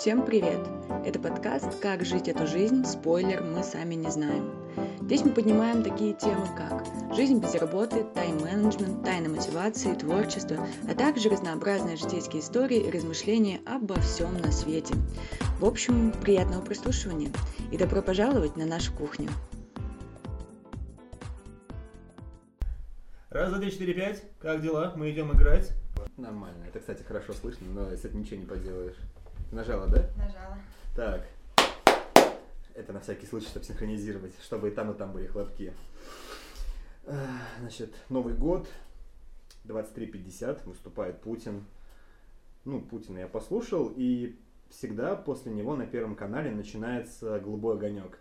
Всем привет! Это подкаст «Как жить эту жизнь?» Спойлер, мы сами не знаем. Здесь мы поднимаем такие темы, как жизнь без работы, тайм-менеджмент, тайна мотивации, творчество, а также разнообразные житейские истории и размышления обо всем на свете. В общем, приятного прослушивания и добро пожаловать на нашу кухню. Раз, два, три, четыре, пять. Как дела? Мы идем играть. Нормально. Это, кстати, хорошо слышно, но с этим ничего не поделаешь. Нажала, да? Нажала. Так. Это на всякий случай, чтобы синхронизировать, чтобы и там, и там были хлопки. А, Значит, Новый год, 23.50, выступает Путин. Ну, Путина я послушал, и всегда после него на Первом канале начинается «Голубой огонек».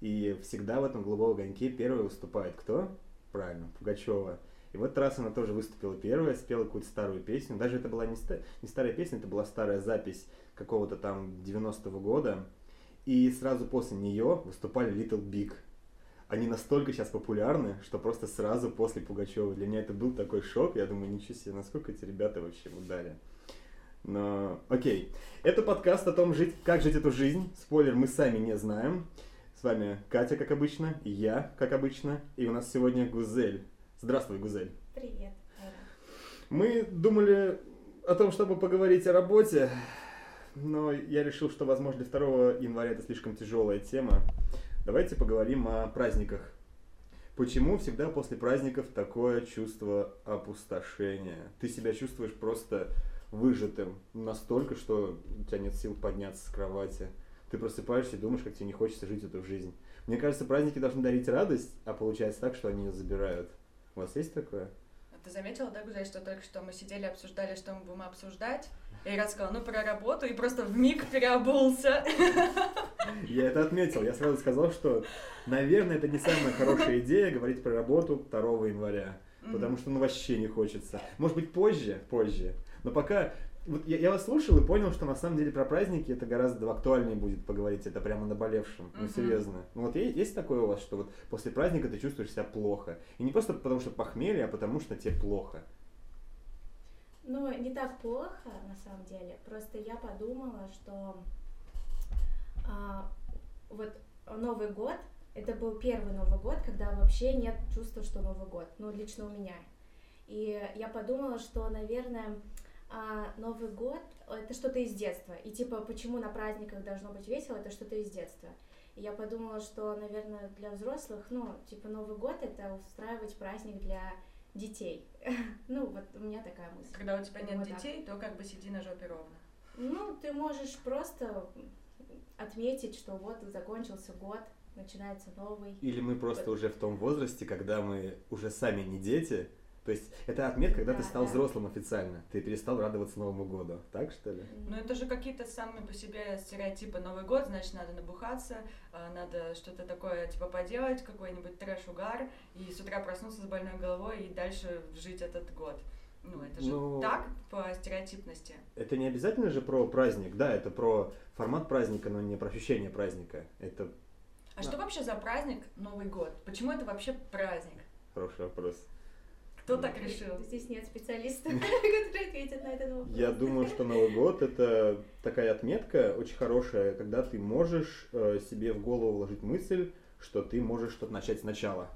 И всегда в этом «Голубом огоньке» первый выступает кто? Правильно, Пугачева. И в этот раз она тоже выступила первая, спела какую-то старую песню. Даже это была не, ста- не старая песня, это была старая запись какого-то там 90-го года. И сразу после нее выступали Little Big. Они настолько сейчас популярны, что просто сразу после Пугачева. Для меня это был такой шок. Я думаю, ничего себе, насколько эти ребята вообще ударили. Но, окей. Это подкаст о том, жить, как жить эту жизнь. Спойлер, мы сами не знаем. С вами Катя, как обычно, и я, как обычно. И у нас сегодня Гузель. Здравствуй, Гузель. Привет. Мы думали о том, чтобы поговорить о работе, но я решил, что, возможно, для 2 января это слишком тяжелая тема. Давайте поговорим о праздниках. Почему всегда после праздников такое чувство опустошения? Ты себя чувствуешь просто выжатым настолько, что у тебя нет сил подняться с кровати. Ты просыпаешься и думаешь, как тебе не хочется жить эту жизнь. Мне кажется, праздники должны дарить радость, а получается так, что они ее забирают. У вас есть такое? Ты заметила, да, Гузель, что только что мы сидели, обсуждали, что мы будем обсуждать? И Ира сказала, ну, про работу, и просто в миг переобулся. Я это отметил. Я сразу сказал, что, наверное, это не самая хорошая идея говорить про работу 2 января. Потому что, ну, вообще не хочется. Может быть, позже, позже. Но пока... Вот я, я вас слушал и понял, что на самом деле про праздники это гораздо актуальнее будет поговорить. Это прямо наболевшем. Ну, Мгм. серьезно. Ну, вот есть, есть такое у вас, что вот после праздника ты чувствуешь себя плохо? И не просто потому, что похмелье, а потому, что тебе плохо. Ну, не так плохо, на самом деле. Просто я подумала, что а, вот Новый год, это был первый Новый год, когда вообще нет чувства, что Новый год. Ну, лично у меня. И я подумала, что, наверное, а, Новый год это что-то из детства. И типа, почему на праздниках должно быть весело, это что-то из детства. И я подумала, что, наверное, для взрослых, ну, типа, Новый год это устраивать праздник для детей. Ну, вот у меня такая мысль. Когда у тебя нет Вот так. детей, то как бы сиди на жопе ровно. Ну, ты можешь просто отметить, что вот закончился год, начинается новый. Или мы просто уже в том возрасте, когда мы уже сами не дети. То есть это отметка, когда ты Да, стал да. взрослым официально. Ты перестал радоваться Новому году. Так что ли? Ну, это же какие-то самые по себе стереотипы. Новый год, значит, надо набухаться, а, надо что-то такое, типа, поделать, какой-нибудь трэш-угар, и с утра проснуться с больной головой и дальше жить этот год. Ну, это же Ну, так по стереотипности. Это не обязательно же про праздник, да, это про формат праздника, но не про ощущение праздника. Это А что вообще за праздник Новый год? Почему это вообще праздник? хороший вопрос. Кто так решил? Здесь нет специалистов, которые ответят на этот вопрос. Я думаю, что Новый год это такая отметка очень хорошая, когда ты можешь э, себе в голову вложить мысль, что ты можешь что-то начать сначала.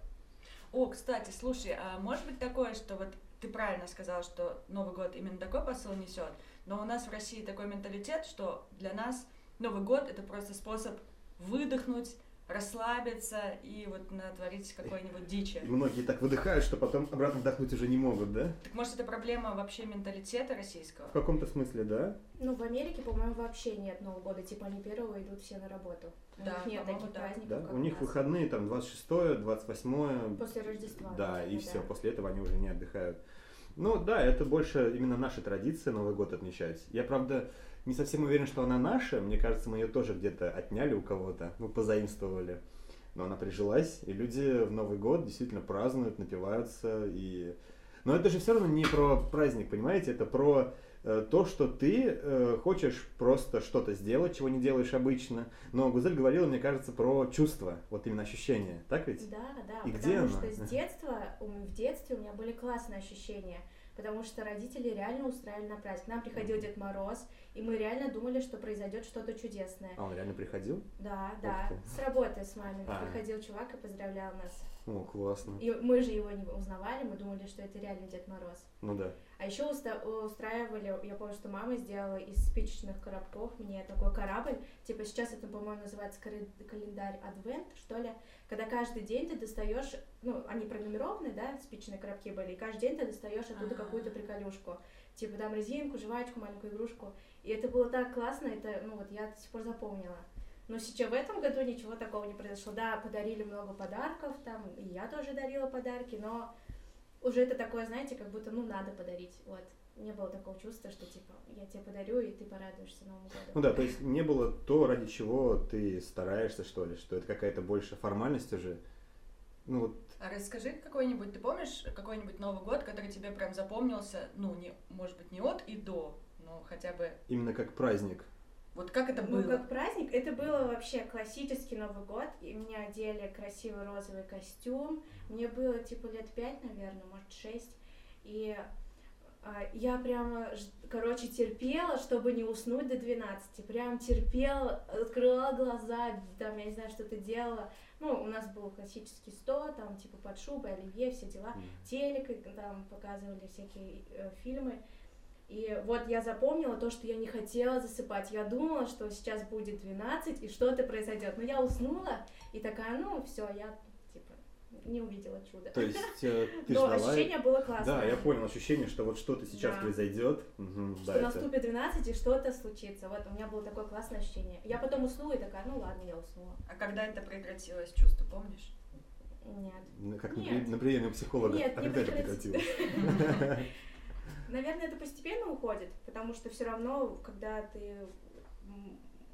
О, кстати, слушай, а может быть такое, что вот ты правильно сказал, что Новый год именно такой посыл несет, но у нас в России такой менталитет, что для нас Новый год это просто способ выдохнуть, расслабиться и вот натворить какой-нибудь дичи. И многие так выдыхают, что потом обратно вдохнуть уже не могут, да? Так может это проблема вообще менталитета российского? В каком-то смысле, да? Ну, в Америке, по-моему, вообще нет Нового года. Типа они первого идут все на работу. У Да, них нет по-моему, таких да. праздников, Да, как у них нас. выходные там 26 28 После Рождества. Да, наверное, и все, после этого они уже не отдыхают. Ну да, это больше именно наша традиция Новый год отмечать. Я, правда, не совсем уверен, что она наша. Мне кажется, мы ее тоже где-то отняли у кого-то, ну, позаимствовали. Но она прижилась, и люди в Новый год действительно празднуют, напиваются. И... Но это же все равно не про праздник, понимаете? Это про э, то, что ты э, хочешь просто что-то сделать, чего не делаешь обычно. Но Гузель говорила, мне кажется, про чувства, вот именно ощущения. Так ведь? Да, да, И потому где что она? с детства, в детстве у меня были классные ощущения. Потому что родители реально устраивали на праздник. К нам приходил Дед Мороз, и мы реально думали, что произойдет что-то чудесное. А он реально приходил? Да, да. С работы с мамой А. приходил чувак и поздравлял нас. О, классно. И мы же его не узнавали, мы думали, что это реально Дед Мороз. Ну да. А еще устраивали, я помню, что мама сделала из спичечных коробков мне такой корабль. Типа сейчас это, по-моему, называется календарь Адвент, что ли. Когда каждый день ты достаешь, ну, они пронумерованы, да, спичечные коробки были, и каждый день ты достаешь оттуда какую-то приколюшку. Типа там резинку, жвачку, маленькую игрушку. И это было так классно, это, ну вот я до сих пор запомнила. Но сейчас в этом году ничего такого не произошло. Да, подарили много подарков, там, и я тоже дарила подарки, но уже это такое, знаете, как будто, ну, надо подарить, вот. Не было такого чувства, что, типа, я тебе подарю, и ты порадуешься Новому году. Ну да, то есть не было то, ради чего ты стараешься, что ли, что это какая-то больше формальность уже. Ну вот, А расскажи какой-нибудь, ты помнишь какой-нибудь Новый год, который тебе прям запомнился, ну, не, может быть, не от и до, но хотя бы именно как праздник. Вот как это Ну, было? как праздник, это было вообще классический Новый год, и меня одели красивый розовый костюм, мне было, типа, лет пять, наверное, может, шесть, и а, я прямо, короче, терпела, чтобы не уснуть до 12. Прям терпела, открывала глаза, там, я не знаю, что ты делала. Ну, у нас был классический стол, там, типа, под шубой, оливье, все дела. Телек, там показывали всякие э, фильмы. И вот я запомнила то, что я не хотела засыпать. Я думала, что сейчас будет 12 и что-то произойдет. Но я уснула и такая, ну, все, я, типа, не увидела чуда. То есть э, ты Но ждала... ощущение было классное. Да, я понял ощущение, что вот что-то сейчас Да. произойдет. Мгм, что да, это- наступит 12 и что-то случится. Вот у меня было такое классное ощущение. Я потом уснула и такая, ну ладно, я уснула. А когда это прекратилось чувство, помнишь? Нет. Как на, Нет. на приеме у психолога. Нет, а не когда это прекратилось. Наверное, это постепенно уходит, потому что все равно, когда ты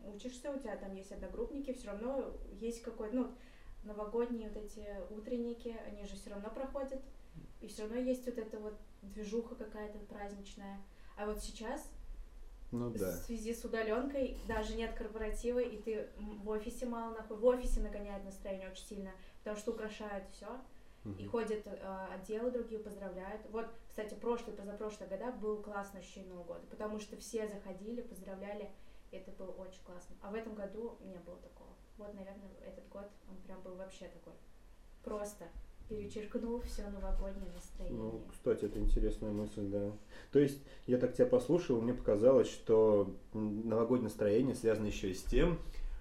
учишься, у тебя там есть одногруппники, все равно есть какой-то, ну, новогодние вот эти утренники, они же все равно проходят, и все равно есть вот эта вот движуха какая-то праздничная. А вот сейчас, Ну да. в связи с удаленкой, даже нет корпоратива, и ты в офисе мало находишься, в офисе нагоняет настроение очень сильно, потому что украшают все. И ходят э, отделы другие, поздравляют. Вот, кстати, прошлый, позапрошлый года был классный ощущение Нового года, потому что все заходили, поздравляли, и это было очень классно. А в этом году не было такого. Вот, наверное, этот год, он прям был вообще такой. Просто перечеркнул все новогоднее настроение. Ну, кстати, это интересная мысль, да. То есть, я так тебя послушал, мне показалось, что новогоднее настроение связано еще и с тем,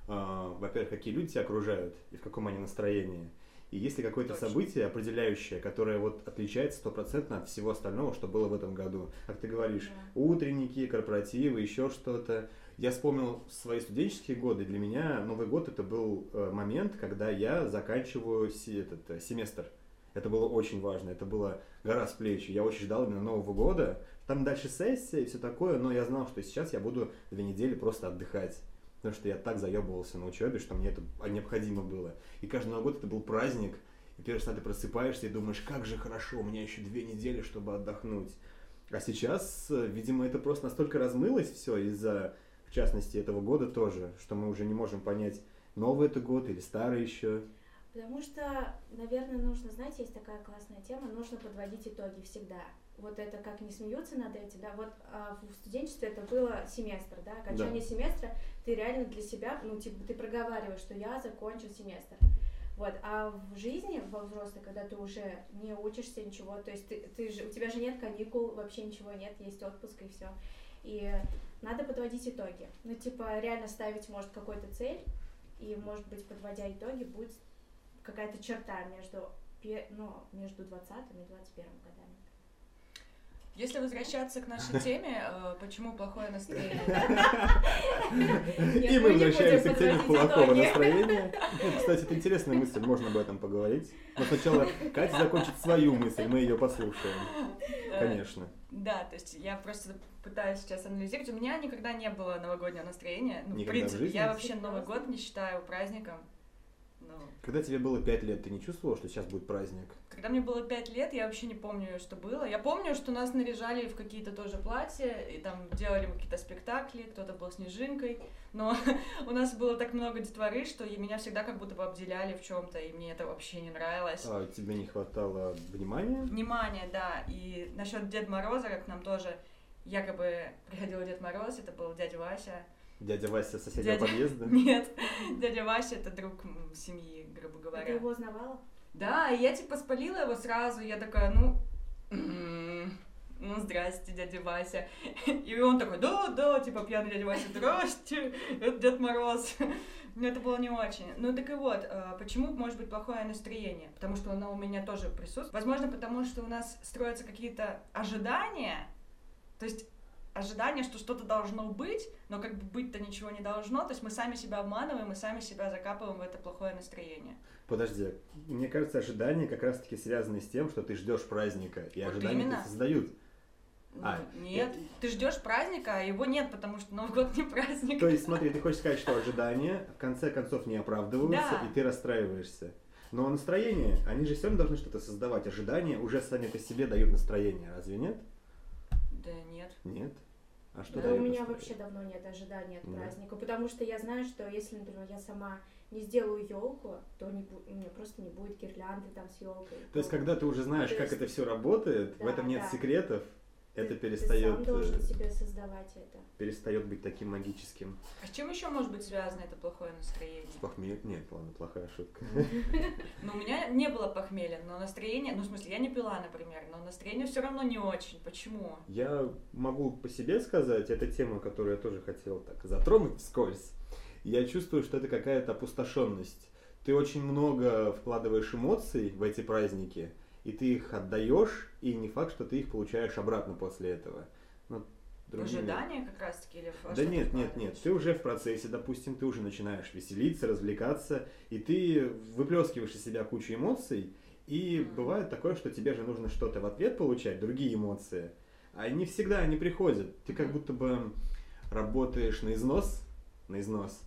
а, во-первых, какие люди тебя окружают и в каком они настроении. И есть ли какое-то Точно. событие определяющее, которое вот отличается стопроцентно от всего остального, что было в этом году. Как ты говоришь, Да. утренники, корпоративы, еще что-то. Я вспомнил свои студенческие годы. Для меня Новый год это был э, момент, когда я заканчиваю этот, э, семестр. Это было очень важно, это было гора с плеч. Я очень ждал именно Нового года. Там дальше сессия и все такое, но я знал, что сейчас я буду две недели просто отдыхать. Потому что я так заебывался на учебе, что мне это необходимо было. И каждый Новый год это был праздник. И первый раз ты просыпаешься и думаешь, как же хорошо, у меня еще две недели, чтобы отдохнуть. А сейчас, видимо, это просто настолько размылось все из-за, в частности, этого года тоже, что мы уже не можем понять, новый это год или старый еще. Потому что, наверное, нужно, знаете, есть такая классная тема, нужно подводить итоги всегда. Вот это как не смеются над этим, да, вот а, в студенчестве это было семестр, да, окончание семестра, ты реально для себя, ну, типа, ты проговариваешь, что я закончил семестр. Вот, а в жизни, во взрослой, когда ты уже не учишься ничего, то есть ты, ты же, у тебя же нет каникул, вообще ничего нет, есть отпуск и все. И надо подводить итоги. Ну, типа, реально ставить, может, какую-то цель, и, может быть, подводя итоги, будет какая-то черта между, ну, между 20 и 21 годами. Если возвращаться к нашей теме, э, почему плохое настроение? И мы возвращаемся к теме плохого настроения. Ну, Кстати, это интересная мысль, можно об этом поговорить. Но сначала Катя закончит свою мысль, мы ее послушаем. Э, Конечно. Да, то есть я просто пытаюсь сейчас анализировать. У меня никогда не было новогоднего настроения. Ну, в принципе, я вообще Новый год не считаю праздником. Когда тебе было пять лет, ты не чувствовал, что сейчас будет праздник? когда мне было пять лет, я вообще не помню, что было. Я помню, что нас наряжали в какие-то тоже платья, и там делали какие-то спектакли, кто-то был снежинкой. Но у нас было так много детворы, что меня всегда как будто бы обделяли в чем-то, и мне это вообще не нравилось. А тебе не хватало внимания? Внимание, да. И насчет Деда Мороза, как нам тоже якобы приходил Дед Мороз, это был дядя Вася. Дядя Вася с соседнего Дядя- подъезда? Нет, дядя Вася это друг семьи, грубо Ты говоря. его узнавала? Да, и я типа спалила его сразу, я такая, ну, м, ну, здрасте, дядя Вася. И он такой, да, да, типа пьяный дядя Вася, здрасте, это Дед Мороз. Но это было не очень. Ну так и вот, э, почему может быть плохое настроение? Потому что оно у меня тоже присутствует. Возможно, потому что у нас строятся какие-то ожидания, то есть ожидание, что что-то должно быть, но как бы быть-то ничего не должно. То есть мы сами себя обманываем, мы сами себя закапываем в это плохое настроение. Подожди, мне кажется, ожидания как раз-таки связаны с тем, что ты ждешь праздника, и Вот ожидания именно. создают. Ну, А, нет, ты ждешь праздника, а его нет, потому что Новый год не праздник. То есть, смотри, ты хочешь сказать, что ожидания в конце концов не оправдываются, Да. и ты расстраиваешься. Но настроение, они же все равно должны что-то создавать. Ожидания уже сами по себе дают настроение, разве нет? Да нет. Нет. А что Да, у меня вообще давно нет ожиданий от Да. праздника, потому что я знаю, что если, например, я сама не сделаю елку, то не у меня просто не будет гирлянды там с елкой. То есть, когда ты уже знаешь, То как есть- это все работает, в Да, этом нет да. секретов, это Ты перестает, сам должен э, себе создавать это. перестает быть таким магическим. А с чем еще может быть связано это плохое настроение? Похмелье? Нет, ладно, плохая шутка. Ну, у меня не было похмелья, но настроение, ну, в смысле, я не пила, например, но настроение все равно не очень. Почему? Я могу по себе сказать, это тема, которую я тоже хотел так затронуть вскользь. Я чувствую, что это какая-то опустошенность. Ты очень много вкладываешь эмоций в эти праздники, и ты их отдаешь, и не факт, что ты их получаешь обратно после этого. Ну, другими- Ожидание как раз-таки или Да нет, нет, нет. Ты уже в процессе, допустим, ты уже начинаешь веселиться, развлекаться, и ты выплескиваешь из себя кучу эмоций, и Мгм. бывает такое, что тебе же нужно что-то в ответ получать, другие эмоции. А не всегда они приходят. Ты как будто бы работаешь на износ, на износ,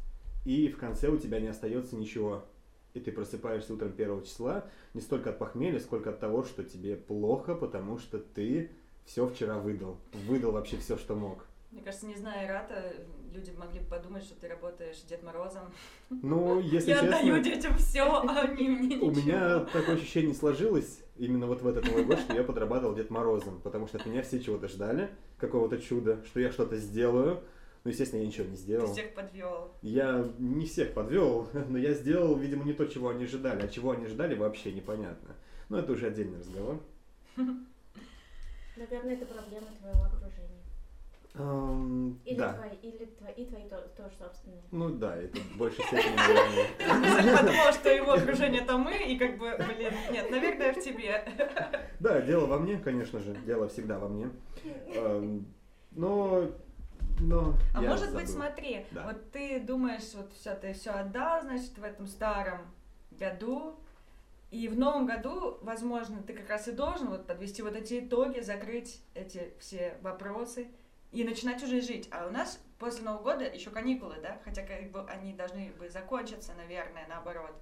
и в конце у тебя не остается ничего. И ты просыпаешься утром первого числа не столько от похмелья, сколько от того, что тебе плохо, потому что ты все вчера выдал. Выдал вообще все, что мог. Мне кажется, не зная Рата, люди могли подумать, что ты работаешь Дед Морозом. Ну, если я честно, отдаю детям все, а они мне ничего. у меня такое ощущение сложилось именно вот в этот Новый год, что я подрабатывал Дед Морозом, потому что от меня все чего-то ждали, какого-то чуда, что я что-то сделаю. Ну, естественно, я ничего не Ты сделал. всех подвел. Я не всех подвел, но я сделал, видимо, не то, чего они ожидали. А чего они ждали, вообще непонятно. Но это уже отдельный разговор. Наверное, это проблема твоего окружения. Эм, Или да. твои, или твои, и твои то- тоже собственные. Ну да, это в большей степени, наверное. Подумала, что его окружение это мы, и как бы, блин, нет, наверное, в тебе. Да, дело во мне, конечно же. Дело всегда во мне. Но... Но А может быть, забыл. смотри, Да. вот ты думаешь, вот все, ты все отдал, значит, в этом старом году, и в новом году, возможно, ты как раз и должен вот подвести вот эти итоги, закрыть эти все вопросы и начинать уже жить. А у нас после Нового года еще каникулы, да? Хотя как бы они должны бы закончиться, наверное, наоборот.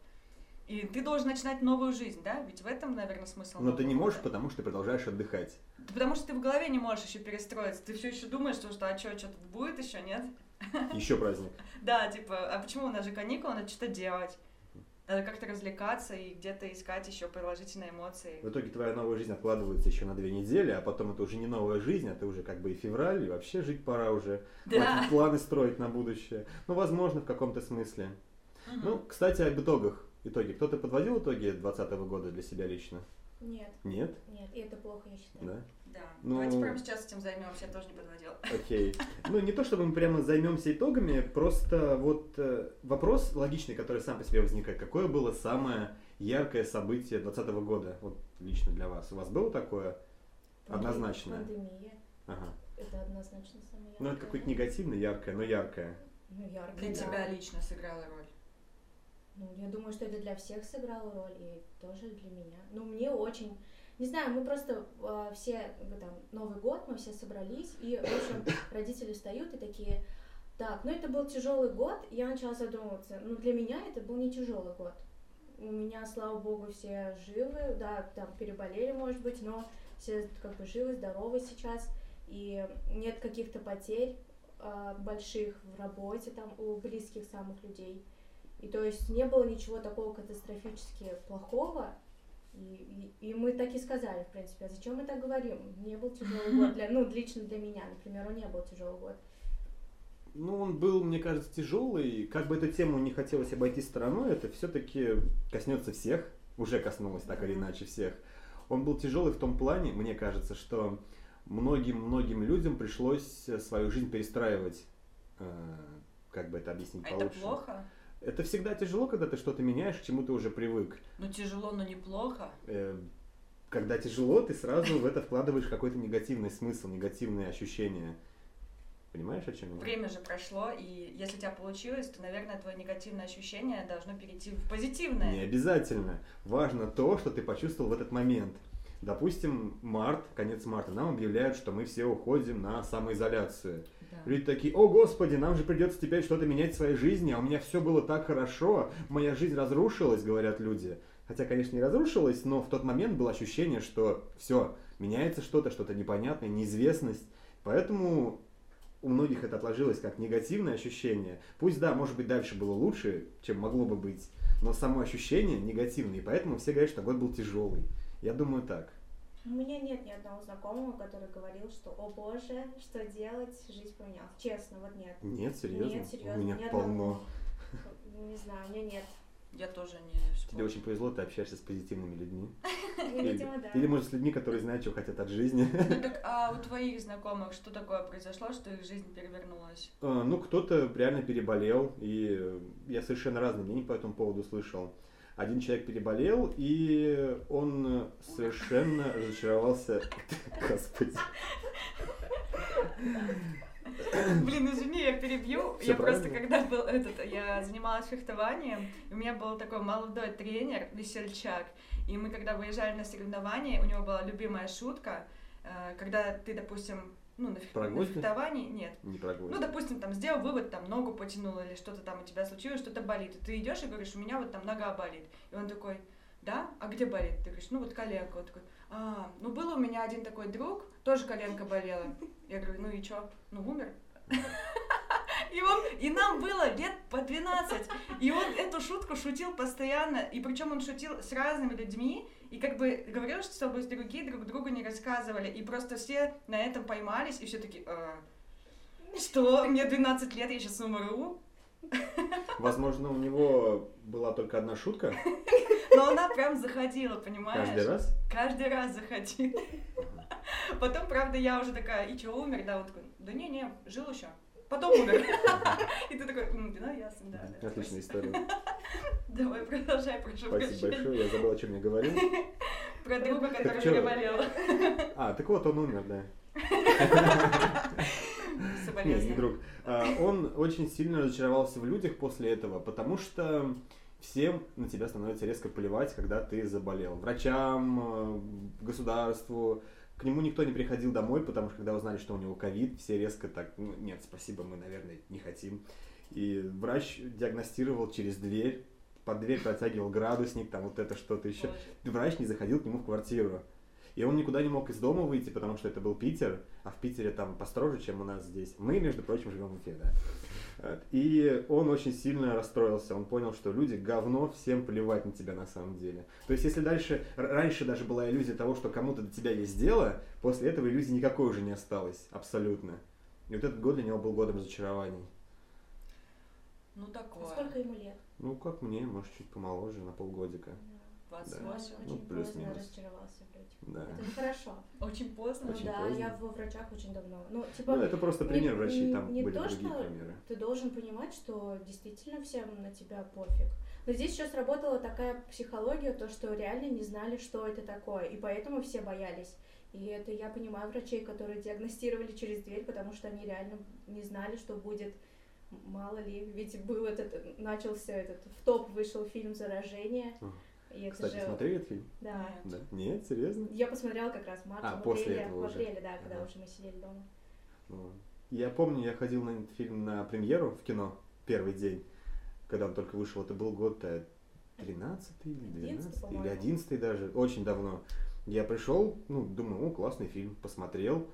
И ты должен начинать новую жизнь, да? Ведь в этом, наверное, смысл. Но ты не можешь, года. потому что ты продолжаешь отдыхать. Да потому что ты в голове не можешь еще перестроиться. Ты все еще думаешь, что, что а что, что тут будет еще, нет? Еще праздник. Да, типа, а почему у нас же каникулы, надо что-то делать. Надо как-то развлекаться и где-то искать еще положительные эмоции. В итоге твоя новая жизнь откладывается еще на две недели, а потом это уже не новая жизнь, а ты уже как бы и февраль, и вообще жить пора уже. Да. Хватит планы строить на будущее. Ну, возможно, в каком-то смысле. Мгм. Ну, кстати, об итогах. Итоги. Кто-то подводил итоги 2020 года для себя лично? Нет, Нет? нет, и это плохо, я считаю. Да? Да. Ну- Давайте прямо сейчас этим займемся, я тоже не подводила. Окей. Ну, не то чтобы мы прямо займемся итогами, просто вот э, вопрос логичный, который сам по себе возникает. Какое было самое яркое событие 2020 года? Вот лично для вас. У вас было такое? Панде- Однозначно. Пандемия, Ага. это однозначно самое яркое. Ну, это какое-то негативное, яркое, но яркое. Ну, яркое, Для да. тебя лично сыграла роль. Ну, я думаю, что это для всех сыграло роль, и тоже для меня. Ну, мне очень... Не знаю, мы просто а, все, там, Новый год, мы все собрались, и, в общем, родители встают и такие, так, ну это был тяжелый год, и я начала задумываться, ну для меня это был не тяжелый год. у меня, слава богу, все живы, да, там переболели, может быть, но все как бы живы, здоровы сейчас, и нет каких-то потерь э, больших в работе там у близких самых людей. И то есть не было ничего такого катастрофически плохого, и, и, и мы так и сказали, в принципе, а зачем мы так говорим? Не был тяжелый год, для, ну, лично для меня, например, он не был тяжелый год. Ну, он был, мне кажется, тяжелый. Как бы эту тему не хотелось обойти стороной, это все-таки коснется всех, уже коснулось так или иначе всех. Он был тяжелый в том плане, мне кажется, что многим-многим людям пришлось свою жизнь перестраивать. Э, как бы это объяснить А получше? это плохо? Это всегда тяжело, когда ты что-то меняешь, к чему ты уже привык. Ну тяжело, но неплохо. Э, Когда тяжело, ты сразу в это вкладываешь какой-то негативный смысл, негативные ощущения. Понимаешь, о чем я? Время же прошло, и если у тебя получилось, то, наверное, твое негативное ощущение должно перейти в позитивное. Не обязательно. Важно то, что ты почувствовал в этот момент. Допустим, март, конец марта, нам объявляют, что мы все уходим на самоизоляцию. Да. Люди такие, о господи, нам же придется теперь что-то менять в своей жизни, а у меня все было так хорошо, моя жизнь разрушилась, говорят люди. Хотя, конечно, не разрушилась, но в тот момент было ощущение, что все, меняется что-то, что-то непонятное, неизвестность. Поэтому у многих это отложилось как негативное ощущение. Пусть, да, может быть, дальше было лучше, чем могло бы быть, но само ощущение негативное, и поэтому все говорят, что год был тяжелый. Я думаю так. У меня нет ни одного знакомого, который говорил, что, о боже, что делать, жизнь поменялась. Честно, вот нет. Нет, серьезно? Нет, серьезно, У меня ни полно. одного. Не знаю, у меня нет. Я тоже не Тебе вспомню. очень повезло, ты общаешься с позитивными людьми. Ну, видимо, да. Или, может, с людьми, которые знают, что хотят от жизни. Ну так, а у твоих знакомых что такое произошло, что их жизнь перевернулась? А, Ну, кто-то реально переболел, и я совершенно разные мнения по этому поводу слышал. Один человек переболел, и он совершенно разочаровался. Господи. Блин, извини, я перебью. Всё я просто, правильно. когда был этот, я занималась фехтованием, у меня был такой молодой тренер, весельчак, и мы, когда выезжали на соревнования, у него была любимая шутка, э, когда ты, допустим, ну, на, Про на фехтовании, нет, Не прогуль. ну, допустим, там сделал вывод, там ногу потянул или что-то там у тебя случилось, что-то болит. И ты идешь и говоришь, у меня вот там нога болит. И он такой, да? А где болит? Ты говоришь, ну вот коленка. Он такой, а, ну был у меня один такой друг, тоже коленка болела. Я говорю, ну и чё? Ну умер. И он, и нам было лет по 12, и он эту шутку шутил постоянно, и причем он шутил с разными людьми, и как бы говорил, что чтобы другие друг другу не рассказывали, и просто все на этом поймались, и все таки что, мне 12 лет, я сейчас умру? Возможно, у него была только одна шутка Но она прям заходила, понимаешь? каждый раз. Каждый раз заходила. Потом, правда, я уже такая, и чё, умер? Да, он такой, да не-не, жил еще. Потом умер. И ты такой, «М, ну ясно, да. да, Отличная спасибо». история. Давай, продолжай, прошу Спасибо прощения. большое, я забыл, о чем я говорил. Про друга, который переболел. А, так вот, он умер, да. Нет, не друг. А, Он очень сильно разочаровался в людях после этого, потому что всем на тебя становится резко плевать, когда ты заболел. Врачам, э, государству, к нему никто не приходил домой, потому что когда узнали, что у него ковид, все резко так, «Ну, нет, спасибо, мы, наверное, не хотим. И врач диагностировал через дверь, под дверь протягивал градусник, там вот это что-то еще. Врач не заходил к нему в квартиру. И он никуда не мог из дома выйти, потому что это был Питер, а в Питере там построже, чем у нас здесь. Мы, между прочим, живем в Уфе, да. Вот. И он очень сильно расстроился. Он понял, что люди говно, всем плевать на тебя на самом деле. То есть, если дальше, раньше даже была иллюзия того, что кому-то до тебя есть дело, после этого иллюзии никакой уже не осталось. Абсолютно. И вот этот год для него был годом разочарований. Ну А такое. сколько ему лет? Ну, как мне, может, чуть помоложе, на полгодика. Да. 28. Ну, Очень плюс-минус. поздно разочаровался в. Да. Это нехорошо. Очень поздно. Ну Очень да, поздно. я во врачах очень давно. Ну, типа, Ну, это просто не- пример врачей, там не были то, другие что примеры. ты должен понимать, что действительно всем на тебя пофиг. Но здесь еще сработала такая психология, то, что реально не знали, что это такое, и поэтому все боялись. И это я понимаю врачей, которые диагностировали через дверь, потому что они реально не знали, что будет. Мало ли, ведь был этот, начался этот, в топ вышел фильм «Заражение». Ага. И Кстати, же, смотрели этот фильм? да. Да. Нет, серьезно? Я посмотрела как раз в марте, А, в после апреле, этого в уже. апреле, да, когда Ага. уже мы сидели дома. Ну, Я помню, я ходил на этот фильм на премьеру в кино первый день, когда он только вышел. Это был год э, 13 или 11, 12 или по-моему. 11 даже, очень давно. Я пришел, ну, думаю, о, классный фильм, посмотрел,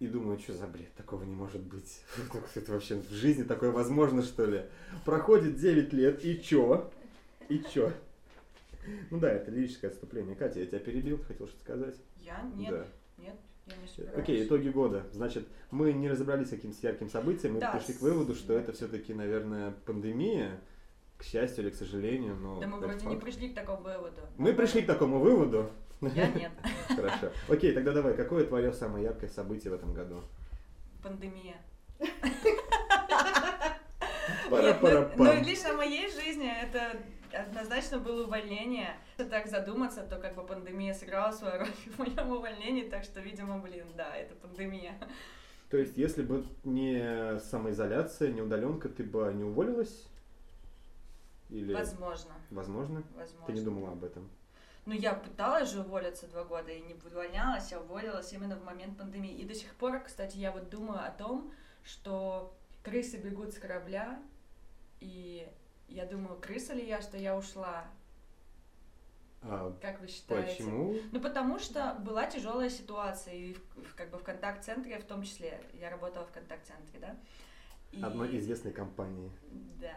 и думаю, что за бред, такого не может быть. Это вообще в жизни такое возможно, что ли? Проходит 9 лет, и чё? И чё? Ну да, это лирическое отступление. Катя, я тебя перебил, хотел что-то сказать? Я? Нет, Да. нет, я не собираюсь. Окей, итоги года. Значит, мы не разобрались с каким-то ярким событием, мы Да, пришли к выводу, что да. это все-таки, наверное, пандемия, к счастью или к сожалению, но Да мы вроде не факт. пришли к такому выводу. Мы пришли к такому выводу. Я нет. Хорошо. Окей, тогда давай, какое твое самое яркое событие в этом году? Пандемия. Пара Нет, пара ну, ну, лично в моей жизни это однозначно было увольнение. Если так задуматься, то как бы пандемия сыграла свою роль в моем увольнении, так что, видимо, блин, да, это пандемия. То есть, если бы не самоизоляция, не удаленка, ты бы не уволилась? Или, Возможно, возможно, возможно. ты не думала об этом? Ну, я пыталась же уволиться два года и не увольнялась, я уволилась именно в момент пандемии. И до сих пор, кстати, я вот думаю о том, что крысы бегут с корабля, и я думаю, крыса ли я, что я ушла? А Как вы считаете? почему? Ну, потому что была тяжелая ситуация, и в, как бы в контакт-центре в том числе. Я работала в контакт-центре, да? И- Одной известной компании. Да.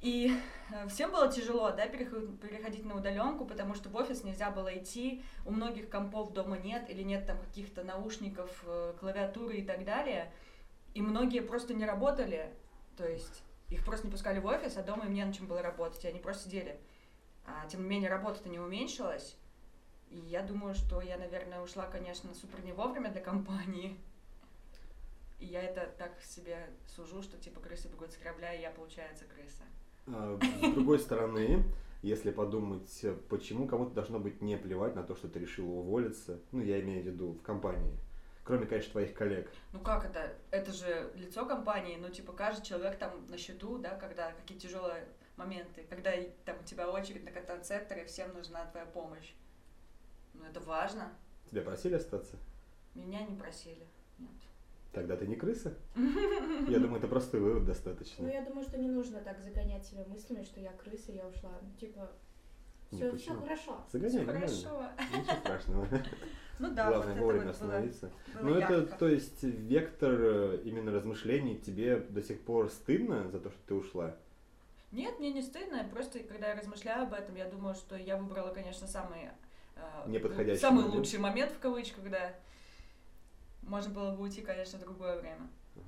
И э, всем было тяжело, да, переход- переходить на удаленку, потому что в офис нельзя было идти, у многих компов дома нет, или нет там каких-то наушников, э, клавиатуры и так далее. И многие просто не работали, то есть их просто не пускали в офис, а дома им не на чем было работать, они просто сидели. А тем не менее работа-то не уменьшилась. И я думаю, что я, наверное, ушла, конечно, супер не вовремя для компании. И я это так себе сужу, что типа крысы бегут с корабля, и я, получается, крыса. А, С другой стороны, если подумать, почему кому-то должно быть не плевать на то, что ты решила уволиться, ну, я имею в виду в компании, кроме, конечно, твоих коллег. Ну как это? Это же лицо компании, ну типа каждый человек там на счету, да, когда какие тяжелые моменты, когда и там у тебя очередь на контакт-центре, всем нужна твоя помощь. Ну это важно. Тебя просили остаться? Меня не просили. Нет. Тогда ты не крыса? Я думаю, это простой вывод достаточно. Ну, я думаю, что не нужно так загонять себя мыслями, что я крыса, я ушла. Ну, типа, Все, почему? хорошо. Загоняй, нормально. хорошо. Ничего страшного. Ну да, Главное вот вовремя это вот было, остановиться. было Ну это, ярко. то есть, вектор э, именно размышлений тебе до сих пор стыдно за то, что ты ушла? Нет, мне не стыдно, просто когда я размышляю об этом, я думаю, что я выбрала, конечно, самый, э, самый момент. лучший момент в кавычках, да. Можно было бы уйти, конечно, в другое время. Ага.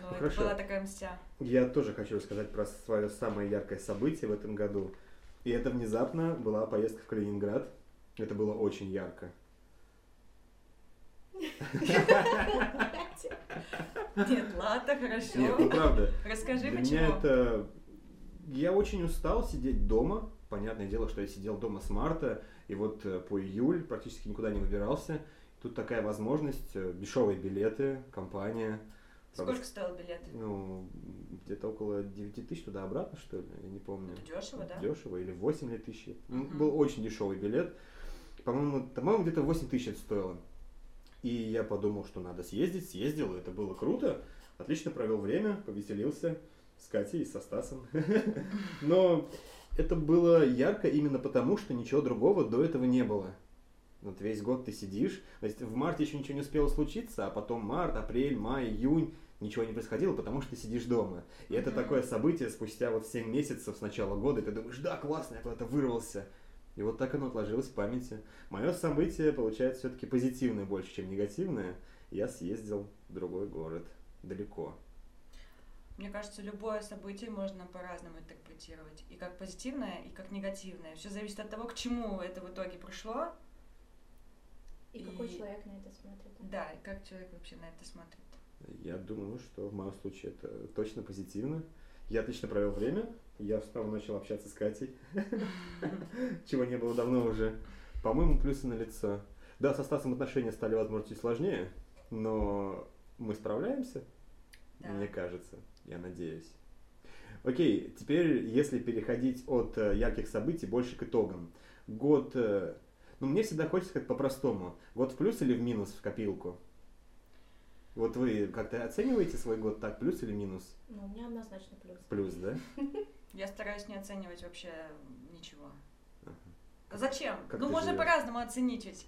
Но Ну, это хорошо. была такая мстя. Я тоже хочу рассказать про свое самое яркое событие в этом году. И это внезапно была поездка в Калининград. Это было очень ярко. Нет, ладно, хорошо. Нет, ну правда. Расскажи, Для почему. меня это... Я очень устал сидеть дома. Понятное дело, что я сидел дома с марта, и вот э, по июль практически никуда не выбирался. Тут такая возможность, э, дешевые билеты, компания. Сколько стоил билет? Ну, где-то около 9 тысяч туда-обратно, что ли, я не помню. Это дешево, да? Дешево, или 8 ли тысяч. Мгм. Был очень дешевый билет. По-моему, по-моему, где-то 8 тысяч это стоило. И я подумал, что надо съездить, съездил, это было круто. Отлично провел время, повеселился с Катей и со Стасом. Но это было ярко именно потому, что ничего другого до этого не было. Вот весь год ты сидишь, то есть в марте еще ничего не успело случиться, а потом март, апрель, май, июнь, ничего не происходило, потому что ты сидишь дома. И это такое событие спустя вот 7 месяцев с начала года, и ты думаешь, да, классно, я куда-то вырвался. И вот так оно отложилось в памяти. Мое событие, получается, все-таки позитивное больше, чем негативное. Я съездил в другой город, далеко. Мне кажется, любое событие можно по-разному интерпретировать. И как позитивное, и как негативное. Все зависит от того, к чему это в итоге пришло. И какой И- человек на это смотрит. Да, и как человек вообще на это смотрит. Я думаю, что в моем случае это точно позитивно. Я отлично провел время. Я снова начал общаться с Катей, чего не было давно уже. По-моему, плюсы на лицо. Да, со Стасом отношения стали, возможно, чуть сложнее, но мы справляемся, Да. мне кажется, я надеюсь. Окей, теперь, если переходить от э, ярких событий больше к итогам. Год, э, ну, мне всегда хочется как по-простому. Год в плюс или в минус в копилку? Вот вы как-то оцениваете свой год так, плюс или минус? Ну, у меня однозначно плюс. Плюс, да? Я стараюсь не оценивать вообще ничего. А Зачем? Ну, можно по-разному оценить ведь.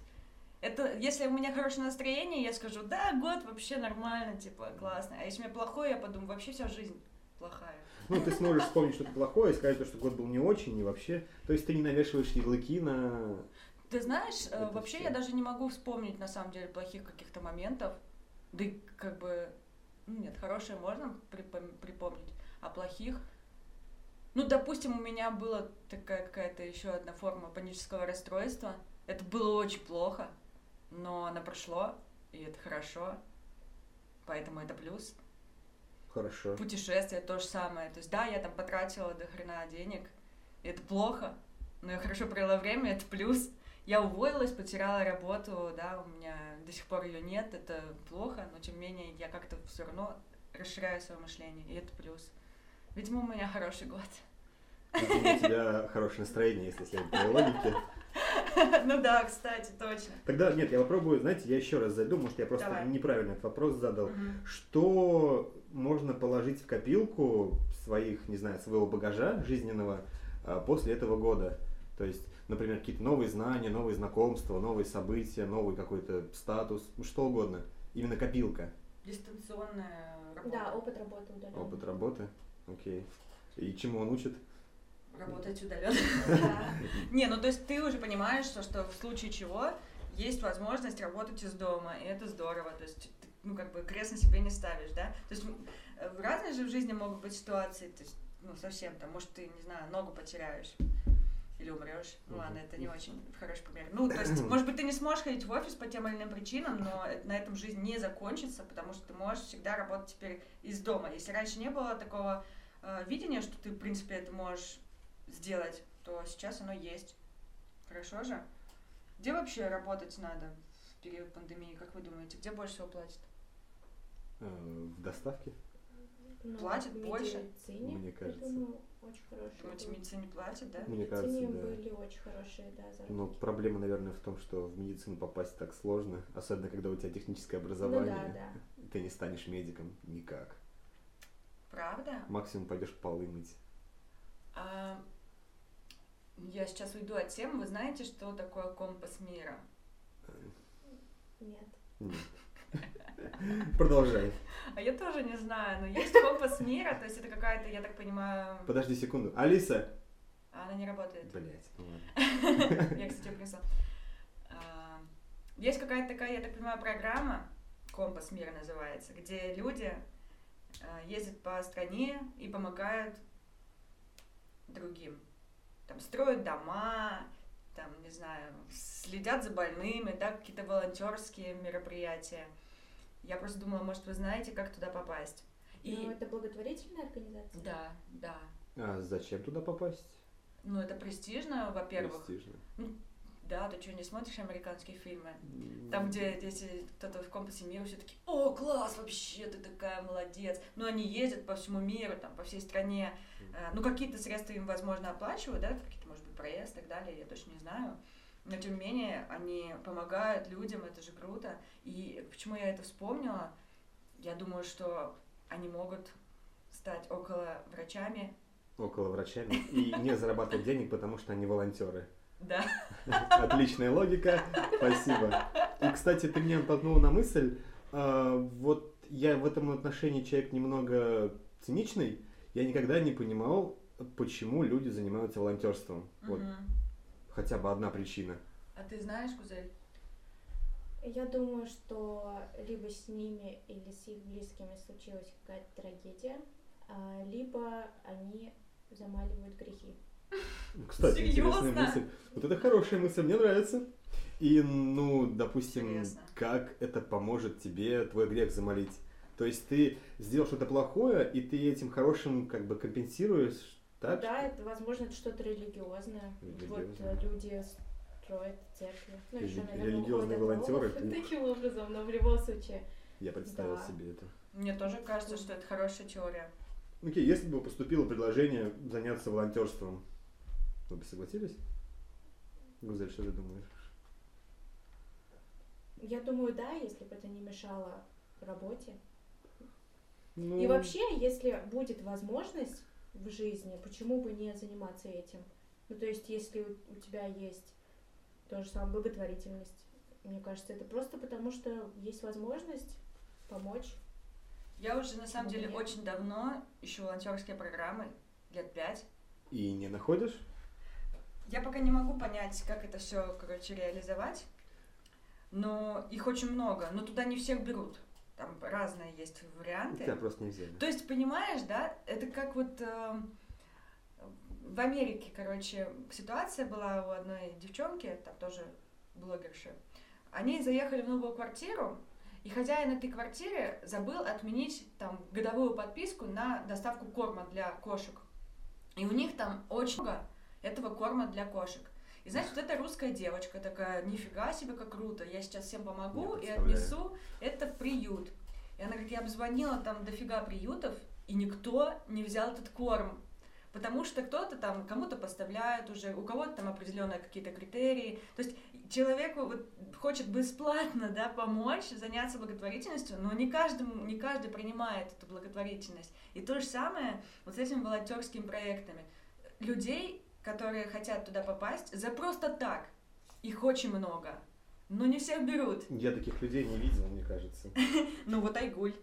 Это, если у меня хорошее настроение, я скажу, да, год вообще нормально, типа, классно. А если у меня плохое, я подумаю, вообще вся жизнь плохая. Ну, ты сможешь вспомнить что-то плохое и сказать, то, что год был не очень, и вообще. То есть ты не навешиваешь ярлыки на... Ты знаешь, э, Это вообще всё. я даже не могу вспомнить, на самом деле, плохих каких-то моментов. Да и как бы, ну нет, хорошие можно припом- припомнить, а плохих... Ну, допустим, у меня была такая какая-то еще одна форма панического расстройства. Это было очень плохо, но оно прошло, и это хорошо. Поэтому это плюс. Хорошо. Путешествие то же самое. То есть, да, я там потратила до хрена денег, это плохо, но я хорошо провела время, это плюс. Я уволилась, потеряла работу, да, у меня до сих пор ее нет, это плохо, но тем не менее я как-то все равно расширяю свое мышление, и это плюс. Видимо, у меня хороший год. Видимо, у тебя хорошее настроение, если следовать твоей логике. Ну да, кстати, точно. Тогда, нет, я попробую, знаете, я еще раз зайду, может, я просто Давай. неправильно этот вопрос задал. Мгм. Что можно положить в копилку своих, не знаю, своего багажа жизненного а, после этого года? То есть, например, какие-то новые знания, новые знакомства, новые события, новый какой-то статус, ну, что угодно. Именно копилка. Дистанционная работа. Да, опыт работы удаленно. Опыт работы. Окей. И чему он учит? Работать удаленно. Да. Не, ну то есть ты уже понимаешь, что, что в случае чего есть возможность работать из дома, и это здорово. То есть ты, ну как бы крест на себе не ставишь, да? То есть э, разные же в жизни могут быть ситуации, то есть, ну совсем там, может ты, не знаю, ногу потеряешь или умрешь. Ну ладно, это не очень хороший пример. Ну, то есть, может быть, ты не сможешь ходить в офис по тем или иным причинам, но на этом жизнь не закончится, потому что ты можешь всегда работать теперь из дома. Если раньше не было такого э, видения, что ты, в принципе, это можешь сделать, то сейчас оно есть. Хорошо же? Где вообще работать надо в период пандемии, как вы думаете? Где больше всего платят? Э, В доставке? Ну, Платят в больше? Мне кажется. Думаю, очень хорошие. Были. медицине платят, да? Мне кажется, да. были очень хорошие, да, заработки. Но проблема, наверное, в том, что в медицину попасть так сложно, особенно когда у тебя техническое Ну образование. да, да. Ты не станешь медиком никак. Правда? Максимум пойдешь полы мыть. А, я сейчас уйду от темы. Вы знаете, что такое компас мира? Нет. Нет. Продолжай. А я тоже не знаю, но есть компас мира, то есть это какая-то, я так понимаю, Подожди секунду. Алиса! она не работает. Блять, ну ладно. Я, кстати, принесла. Есть какая-то такая, я так понимаю, программа, компас мира называется, где люди а, ездят по стране и помогают другим. Там строят дома, там, не знаю, следят за больными, да, какие-то волонтерские мероприятия. Я просто думала, может, вы знаете, как туда попасть. И Ну, это благотворительная организация? да, да. А зачем туда попасть? Ну, это престижно, во-первых. Престижно. Да, ты что, не смотришь американские фильмы? Там, где если кто-то в компасе мира, все таки о, класс, вообще, ты такая молодец. Ну, они ездят по всему миру, там, по всей стране. Э, Ну, какие-то средства им, возможно, оплачивают, да, какие-то, может быть, проезд и так далее, я точно не знаю. Но, тем не менее, они помогают людям, это же круто. И почему я это вспомнила? Я думаю, что они могут стать около врачами. Около врачами. И не зарабатывать денег, потому что они волонтеры. Да. Отличная логика. Спасибо. И, кстати, ты меня натолкнул на мысль. а, Вот я в этом отношении человек немного циничный. Я никогда не понимал, почему люди занимаются волонтерством. Вот. Хотя бы одна причина. А ты знаешь, Кузель? Я думаю, что либо с ними или с их близкими случилась какая-то трагедия, а, либо они замаливают грехи. Кстати, интересная Серьезно? мысль. Вот это хорошая мысль, мне нравится. И, ну, допустим, Интересно. как это поможет тебе твой грех замолить? То есть ты сделал что-то плохое, и ты этим хорошим как бы компенсируешь, так? Да, это, возможно, это что-то религиозное. Вот Религиозное. э, люди строят церкви. Ну, Рели- еще, наверное, религиозные волонтеры? Таким образом, но в любом случае. Я представил Да. себе это. Мне тоже кажется, что это хорошая теория. Окей, если бы поступило предложение заняться волонтерством, вы бы согласились? Гузель, что ты думаешь? Я думаю, да, если бы это не мешало работе. Ну, И вообще, если будет возможность в жизни, почему бы не заниматься этим? Ну, то есть, если у, тебя есть то же самое благотворительность, мне кажется, это просто потому, что есть возможность помочь. Я уже на самом деле нет? очень давно ищу волонтерские программы, лет пять. И не находишь? Я пока не могу понять, как это все, короче, реализовать. Но их очень много. Но туда не всех берут. Там разные есть варианты. Тебя просто не взяли. То есть, понимаешь, да, это как вот э, в Америке, короче, ситуация была у одной девчонки, там тоже блогерши. Они заехали в новую квартиру, и хозяин этой квартиры забыл отменить там годовую подписку на доставку корма для кошек. И у них там очень много этого корма для кошек. И знаешь, вот эта русская девочка такая, нифига себе, как круто, я сейчас всем помогу и отнесу это в приют. И она говорит, я обзвонила там дофига приютов, и никто не взял этот корм. Потому что кто-то там кому-то поставляет уже, у кого-то там определенные какие-то критерии. То есть человеку вот хочет бесплатно да, помочь, заняться благотворительностью, но не, каждому, не каждый принимает эту благотворительность. И то же самое вот с этими волонтерскими проектами. Людей, которые хотят туда попасть, за просто так, их очень много. Но не всех берут. Я таких людей не видел, мне кажется. Ну вот Айгуль.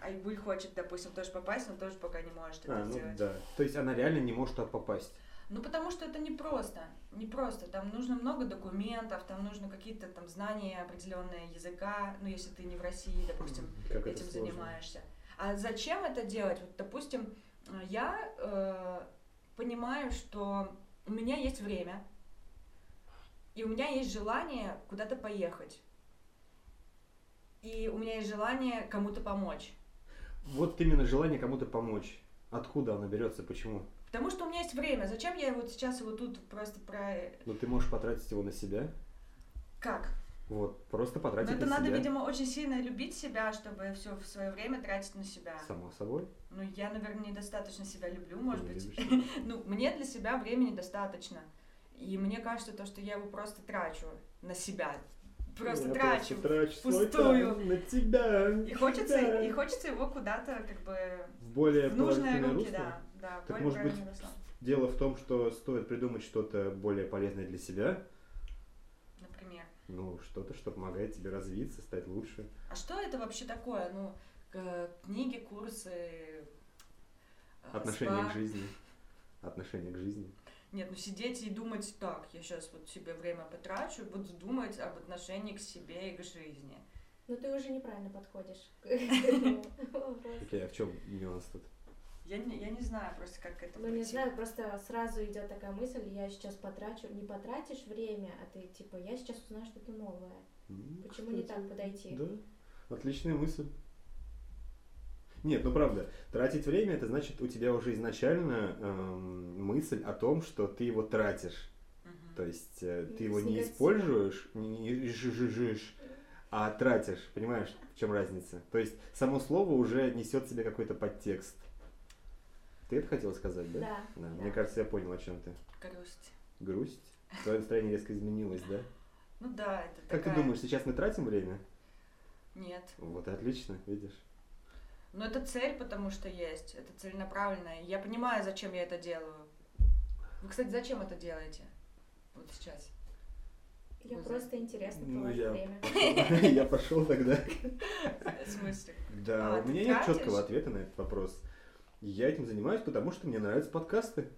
Айгуль хочет, допустим, тоже попасть, но тоже пока не может это А, ну сделать. да. То есть она реально не может туда попасть. Ну, потому что это непросто. Непросто. Там нужно много документов, там нужно какие-то там знания определенные языка, ну, если ты не в России, допустим, Как этим занимаешься. А зачем это делать? Вот, допустим, я э, понимаю, что у меня есть время, и у меня есть желание куда-то поехать. И у меня есть желание кому-то помочь. Вот именно желание кому-то помочь. Откуда оно берется, почему? Потому что у меня есть время. Зачем я вот сейчас его тут просто про... Ну ты можешь потратить его на себя. Как? Вот, просто Но потратить это на надо, себя. видимо, очень сильно любить себя, чтобы все в свое время тратить на себя. Само собой. Ну, я, наверное, недостаточно себя люблю, может Ты быть. Ну, мне для себя времени достаточно. И мне кажется, то, что я его просто трачу на себя. Просто Я трачу. просто трачу тайм на тебя. И хочется, Да. и хочется его куда-то, как бы, В более в нужные руки, русло. да. Да, Так, более может быть, русло. Дело в том, что стоит придумать что-то более полезное для себя. Ну, что-то, что помогает тебе развиться, стать лучше. А что это вообще такое? Ну, книги, курсы, э, Отношение спа. к жизни. Отношение к жизни. Нет, ну сидеть и думать так, я сейчас вот себе время потрачу, буду думать об отношении к себе и к жизни. Но ты уже неправильно подходишь к этому вопросу. Окей, а в чем нюанс тут? Я не, я не знаю просто, как к этому Ну, не знаю, просто сразу идет такая мысль, я сейчас потрачу, не потратишь время, а ты типа, я сейчас узнаю что-то новое. М, Почему не кстати, так подойти? Да, отличная мысль. Нет, ну правда, тратить время это значит у тебя уже изначально эм, мысль о том, что ты его тратишь. Мгм. То есть э, Ну, ты его с не используешь, не, не жижижишь, а тратишь. Понимаешь, в чем разница? То есть само слово уже несет в себе какой-то подтекст. Ты это хотела сказать, да? Да. да. Мне кажется, я понял, о чем ты. Грусть. Грусть? Твое настроение резко изменилось, да? Ну да, это Как такая... ты думаешь, сейчас мы тратим время? Нет. Вот и отлично, видишь. Но это цель, потому что есть. Это целенаправленная. Я понимаю, зачем я это делаю. Вы, кстати, зачем это делаете? Вот сейчас. Я Вы просто интересно Ну, провожу я время. пошел- Я пошел тогда. В смысле? Да, А, у меня нет четкого ответа на этот вопрос. Я этим занимаюсь, потому что мне нравятся подкасты.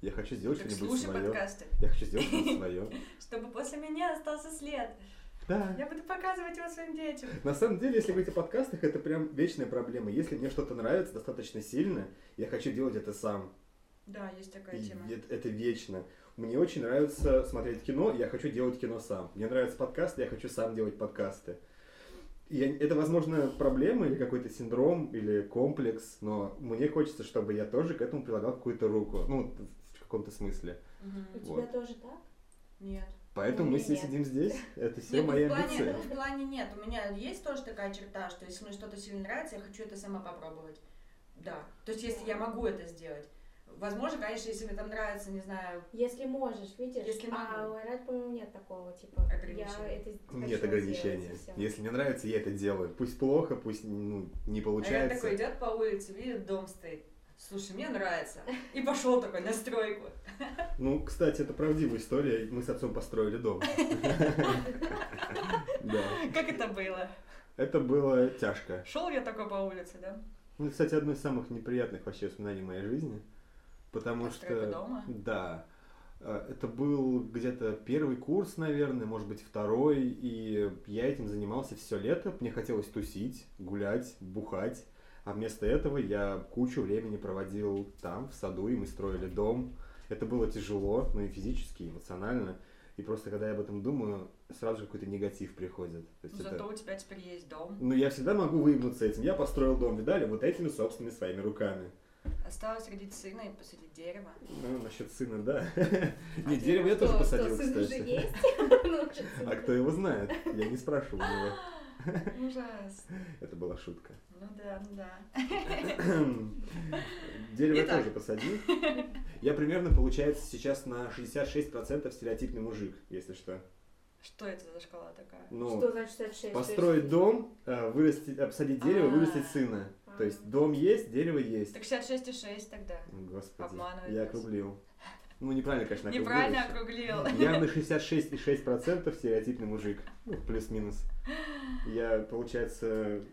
Я хочу сделать Так что-нибудь слушай свое. подкасты, Я хочу сделать что-то свое. чтобы после меня остался след. Да. Я буду показывать его своим детям. На самом деле, если говорить о подкастах, это прям вечная проблема. Если мне что-то нравится достаточно сильно, я хочу делать это сам. Да, есть такая И тема. это, это вечно. Мне очень нравится смотреть кино, я хочу делать кино сам. Мне нравятся подкасты, я хочу сам делать подкасты. И я- это, возможно, проблема или какой-то синдром, или комплекс, но мне хочется, чтобы я тоже к этому прилагал какую-то руку. Ну, в каком-то смысле. Мгм. У тебя Вот. тоже так? Нет. Поэтому Ну, мы все нет. сидим здесь. Это все Нет, ну, мои в плане, амбиции. в плане нет. У меня есть тоже такая черта, что если мне что-то сильно нравится, я хочу это сама попробовать. Да. То есть если я могу это сделать. Возможно, конечно, если мне там нравится, не знаю, Если можешь, видишь? Если а могу. у Айрат, по-моему, нет такого, типа, я это Нет ограничения. сделать. Если мне нравится, я это делаю. Пусть плохо, пусть ну, не а я получается. такой идет по улице, видит дом стоит. Слушай, мне нравится. И пошел такой на стройку. Ну, кстати, это правдивая история. Мы с отцом построили дом. Да. Как это было? Это было тяжко. Шел я такой по улице, да? Ну, кстати, одно из самых неприятных вообще воспоминаний моей жизни. Потому Постройка что... дома? Да. Э, Это был где-то первый курс, наверное, может быть, второй, и я этим занимался все лето. Мне хотелось тусить, гулять, бухать. А вместо этого я кучу времени проводил там, в саду, и мы строили дом. Это было тяжело, ну и физически, и эмоционально. И просто, когда я об этом думаю, сразу же какой-то негатив приходит. То есть это- Зато у тебя теперь есть дом. Ну, я всегда могу выебнуться этим. Я построил дом, видали, вот этими собственными своими руками. Осталось родить сына и посадить дерево. Ну, насчет сына, да. Не, дерево я тоже посадил, что, сын уже кстати. есть? Ну, А кто его знает? Я не спрашивал у него. Ужас. Это была шутка. Ну да, ну да. Дерево Итак. тоже посадил. Я примерно, получается, сейчас на 66% стереотипный мужик, если что. Что это за шкала такая? Ну, Что значит 66? построить дом, э, вырастить, посадить дерево, А. вырастить сына. То есть дом есть, дерево есть. Так 66,6 тогда. Господи, Обманывает я нас. округлил. Ну, неправильно, конечно, округлил. Неправильно округлил. Я на 66,6% стереотипный мужик. Ну, плюс-минус. Я, получается,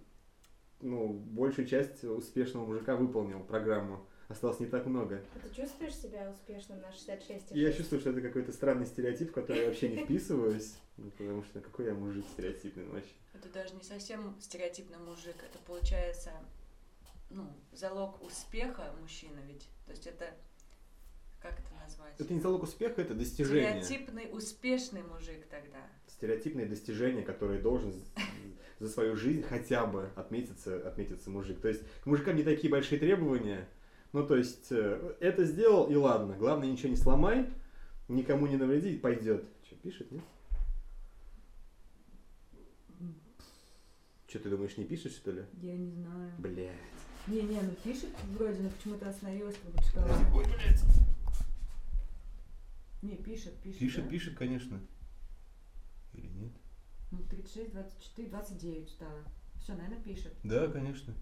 ну, большую часть успешного мужика выполнил программу. Осталось не так много. А Ты чувствуешь себя успешным на 66? И я чувствую, что это какой-то странный стереотип, в который я вообще не вписываюсь. Ну, потому что какой я мужик стереотипный вообще. Это даже не совсем стереотипный мужик, это получается, ну, залог успеха мужчины ведь. То есть это, как это назвать? Это не залог успеха, это достижение. Стереотипный успешный мужик тогда. Стереотипные достижения, которые должен за свою жизнь хотя бы отметиться, отметиться мужик. То есть к мужикам не такие большие требования. Ну, то есть, э, это сделал, и ладно. Главное, ничего не сломай, никому не навреди, пойдет. Что, пишет, нет? Что, ты думаешь, не пишет, что ли? Я не знаю. Блядь. Не-не, ну пишет вроде, но почему-то остановилась как будто шкала. Ой, блядь. Не, пишет, пишет. Пишет, да? пишет, конечно. Или нет? Ну, 36, 24, 29 стало. Все, наверное, пишет. Да, конечно.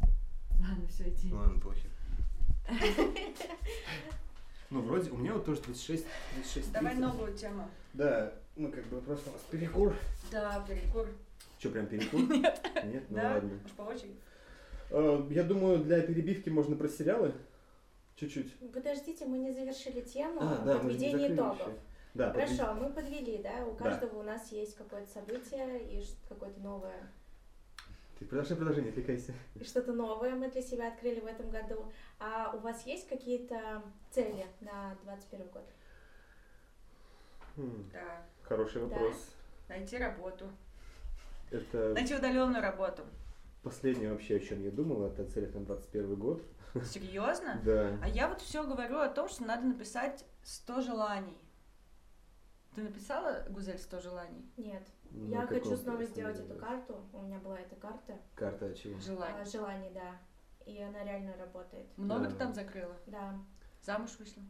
Ладно, все, иди. Ладно, похер. Ну, вроде, у меня вот тоже 36, 36, Давай 30. новую тему. Да, ну как бы просто у нас перекур. Да, перекур. Что, прям перекур? Нет. Нет? Ну да? ладно. Может, по очереди? Э, Я думаю, для перебивки можно про сериалы. Чуть-чуть. Подождите, мы не завершили тему А, да, подведения итогов. еще. Да. Хорошо, мы подвели, да? У Да. каждого у нас есть какое-то событие и какое-то новое. Ты продолжай, не отвлекайся. И что-то новое мы для себя открыли в этом году. А у вас есть какие-то цели на 21 год? Хм, Да. Хороший Да. вопрос. Найти работу. Это Найти удаленную работу. Последнее вообще, о чем я думал, это целях на 21 год. Серьезно? Да. А я вот все говорю о том, что надо написать 100 желаний. Ты написала, Гузель, 100 желаний? Нет. На Я хочу снова сделать эту карту. У меня была эта карта. Карта чего? а, Желаний. желаний, да. И она реально работает. Много Да. ты там закрыла? Да. Замуж вышла?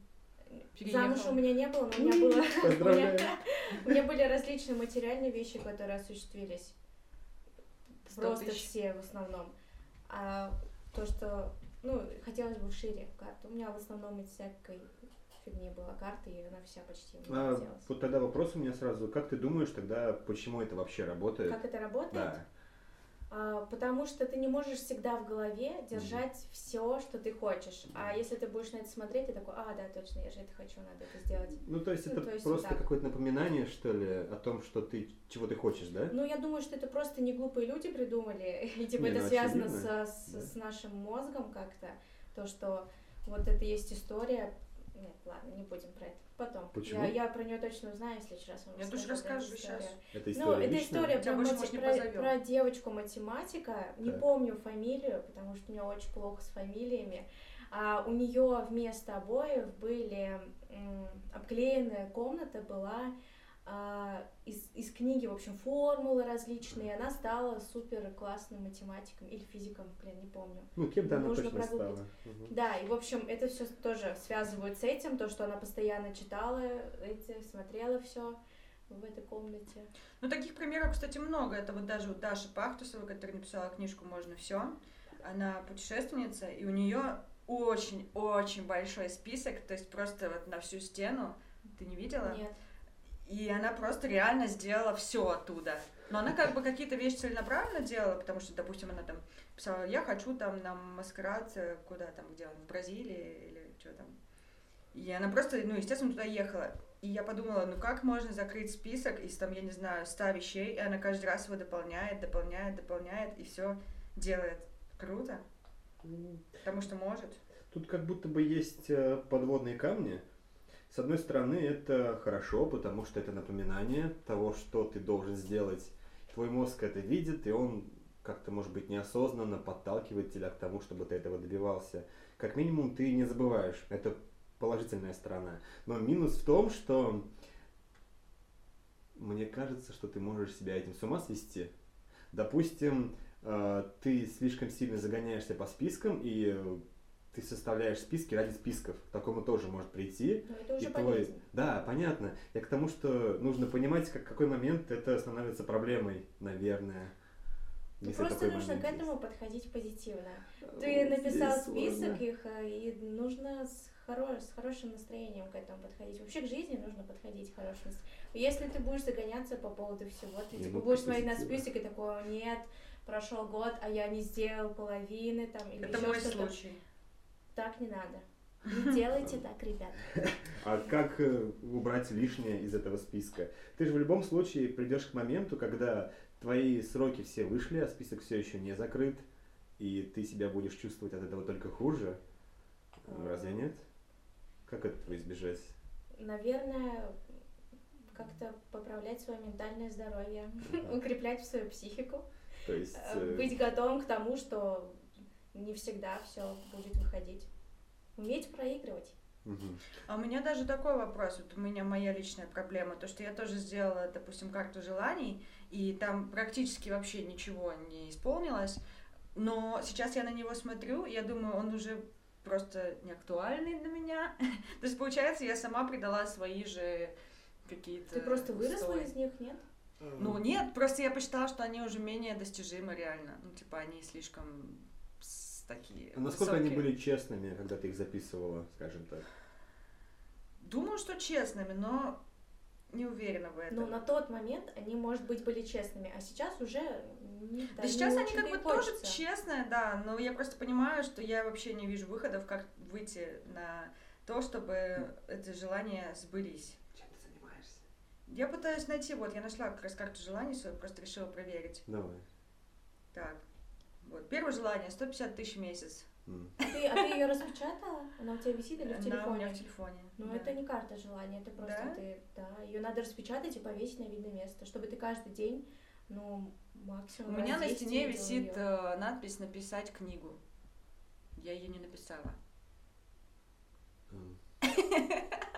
Замуж Переехала? у меня не было, но у меня было. У меня были различные материальные вещи, которые осуществились. 100 Просто тысяч. все в основном. А то, что, ну, хотелось бы шире карту. У меня в основном из всякой фигни была карта, и она вся почти меня А, вот тогда вопрос у меня сразу. Как ты думаешь тогда, почему это вообще работает? Как это работает? Да. А, потому что ты не можешь всегда в голове держать все, что ты хочешь. А если ты будешь на это смотреть, ты такой, а, да, точно, я же это хочу, надо это сделать. Ну, то есть Ну, это то есть просто вот какое-то напоминание, что ли, о том, что ты, чего ты хочешь, да? Ну, я думаю, что это просто не глупые люди придумали, и типа Не, это ну, связано со- с, да. с нашим мозгом как-то, то, что вот это есть история. Нет, ладно, не будем про это. Потом. Почему? Я, я про нее точно узнаю, если раз вам Я тоже расскажу, история. щас. Это Ну, история это личная? история про, мати- про, про девочку математика. Не Так. помню фамилию, потому что у меня очень плохо с фамилиями. А у нее вместо обоев были м, обклеенная комната была из, из книги, в общем, формулы различные, и она стала супер классным математиком или физиком, блин, не помню. Ну, кем-то она Нужно точно прогуглить. стала. Мгм. Да, и в общем, это все тоже связывают с этим, то, что она постоянно читала эти, смотрела все в этой комнате. Ну, таких примеров, кстати, много. Это вот даже у Даши Пахтусовой, которая написала книжку «Можно все». Она путешественница, и у нее очень-очень большой список, то есть просто вот на всю стену. Ты не видела? Нет. И она просто реально сделала все оттуда. Но она как бы какие-то вещи целенаправленно делала, потому что, допустим, она там писала, я хочу там на маскарад, э, куда там, где он, в Бразилии или что там. И она просто, ну, естественно, туда ехала. И я подумала, ну как можно закрыть список из там, я не знаю, ста вещей, и она каждый раз его дополняет, дополняет, дополняет, и все делает. Круто, потому что может. Тут как будто бы есть э, подводные камни. С одной стороны, это хорошо, потому что это напоминание того, что ты должен сделать. Твой мозг это видит, и он как-то, может быть, неосознанно подталкивает тебя к тому, чтобы ты этого добивался. Как минимум, ты не забываешь. Это положительная сторона. Но минус в том, что мне кажется, что ты можешь себя этим с ума свести. Допустим, э, ты слишком сильно загоняешься по спискам, и ты составляешь списки ради списков. К такому тоже может прийти. Но это И уже твой... болезнь. Да, понятно. Я к тому, что нужно понимать, как, какой момент это становится проблемой, наверное. Ну, если просто нужно к этому подходить позитивно. есть. Ты Вот написал сложно. список их, э, и нужно с, хоро- с хорошим настроением к этому подходить. Вообще к жизни нужно подходить хорошим. Если ты будешь загоняться по поводу всего, ты Не, типа, ну, будешь смотреть на список и такой, «О, нет, прошел год, а я не сделал половины там или Это мой что-то». случай. Так не надо. Не делайте так, ребят. А как э, убрать лишнее из этого списка? Ты же в любом случае придешь к моменту, когда твои сроки все вышли, а список все еще не закрыт, и ты себя будешь чувствовать от этого только хуже. Разве нет? Как этого избежать? Наверное, как-то поправлять свое ментальное здоровье, укреплять свою психику, То есть... э, э, быть готовым к тому, что не всегда все будет выходить. Уметь проигрывать. А у меня даже такой вопрос, вот у меня моя личная проблема, то, что я тоже сделала, допустим, карту желаний, и там практически вообще ничего не исполнилось, но сейчас я на него смотрю, и я думаю, он уже просто не актуальный для меня. То есть, получается, я сама придала свои же какие-то... Ты просто выросла устои. из них, нет? Ну нет, просто я посчитала, что они уже менее достижимы реально. Ну, типа, они слишком такие А насколько они высокие. были честными, когда ты их записывала, скажем так? Думаю, что честными, но не уверена в этом. Но на тот момент они, может быть, были честными, а сейчас уже не, Да сейчас не они как бы тоже хочется. честные, да, но я просто понимаю, что я вообще не вижу выходов, как выйти на то, чтобы эти желания сбылись. Чем ты занимаешься? Я пытаюсь найти, вот, я нашла как раз карту желаний свою, просто решила проверить. Давай. Так, вот, первое желание, 150 тысяч в месяц. М. А ты, а ты ее распечатала? Она у тебя висит или в Она телефоне? у меня в телефоне. Ну, да. это не карта желания, это просто Да? ты, да, ее надо распечатать и повесить на видное место, чтобы ты каждый день, ну, У максимум меня раз на 10 стене висит её. э, надпись «Написать книгу». Я ее не написала.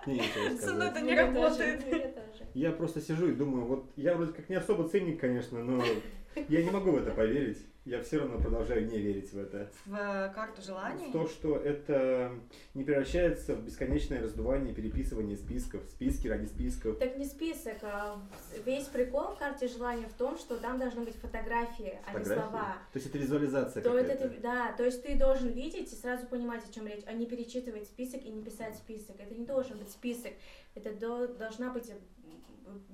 Со мной сказать. это не я работает. я тоже. Я просто сижу и думаю, вот я вроде как не особо циник, конечно, но я не могу в это поверить. Я все равно продолжаю не верить в это. В карту желаний. В то, что это не превращается в бесконечное раздувание и переписывание списков. Списки ради списков. Так не список, а весь прикол в карте желания в том, что там должны быть фотографии, а не Фотографии. слова. То есть это визуализация То это ты- да, то есть ты должен видеть и сразу понимать, о чем речь, а не перечитывать список и не писать список. Это не должен быть список, это до- должна быть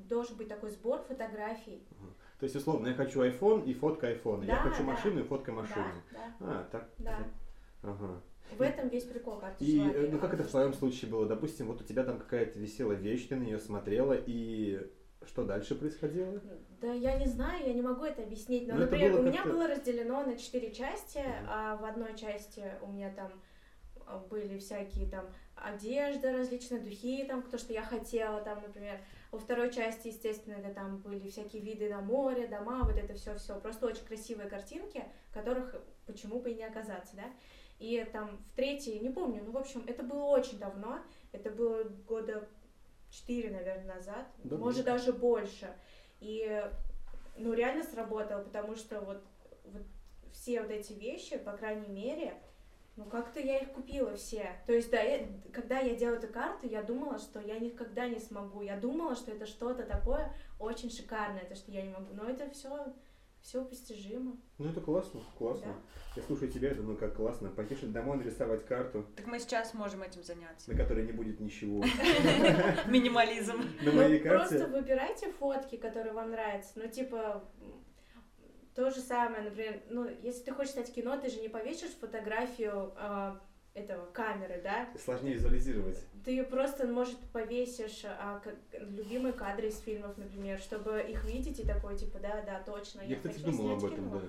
должен быть такой сбор фотографий. То есть, условно, я хочу iPhone и фотка iPhone. я Да, хочу да. машину и фотка машины. Да, А, так. да, да. Ага. В этом весь прикол карты И желания. э, ну как это в твоем случае было? Допустим, вот у тебя там какая-то висела вещь, ты на нее смотрела, и что дальше происходило? Да, я не знаю, я не могу это объяснить. Но, это например, у меня было разделено на четыре части, Мгм. а в одной части у меня там а, были всякие там одежда различные, духи, там, то, что я хотела, там, например. Во второй части, естественно, это там были всякие виды на море, дома, вот это все, все. Просто очень красивые картинки, которых почему бы и не оказаться, да. И там в третьей, не помню, ну, в общем, это было очень давно, это было года 4, наверное, назад, Да, может да. даже больше. И ну реально сработало, потому что вот, вот все вот эти вещи, по крайней мере, ну как-то я их купила все. То есть, да, я- когда я делала эту карту, я думала, что я никогда не смогу. Я думала, что это что-то такое очень шикарное, то, что я не могу. Но это все все постижимо. Ну это классно, классно. Да. Я слушаю тебя и думаю, как классно. Пойти домой нарисовать карту, Так мы сейчас можем этим заняться. на которой не будет ничего. Минимализм. На Ну, моей просто карте выбирайте фотки, которые вам нравятся. Ну, типа, то же самое, например, ну, если ты хочешь снять кино, ты же не повесишь фотографию а, этого камеры, да? сложнее визуализировать. Ты просто, может, повесишь а, как- любимые кадры из фильмов, например, чтобы их видеть и такой, типа, да, да, точно. Я, кстати, хочу думал об этом, кино. да.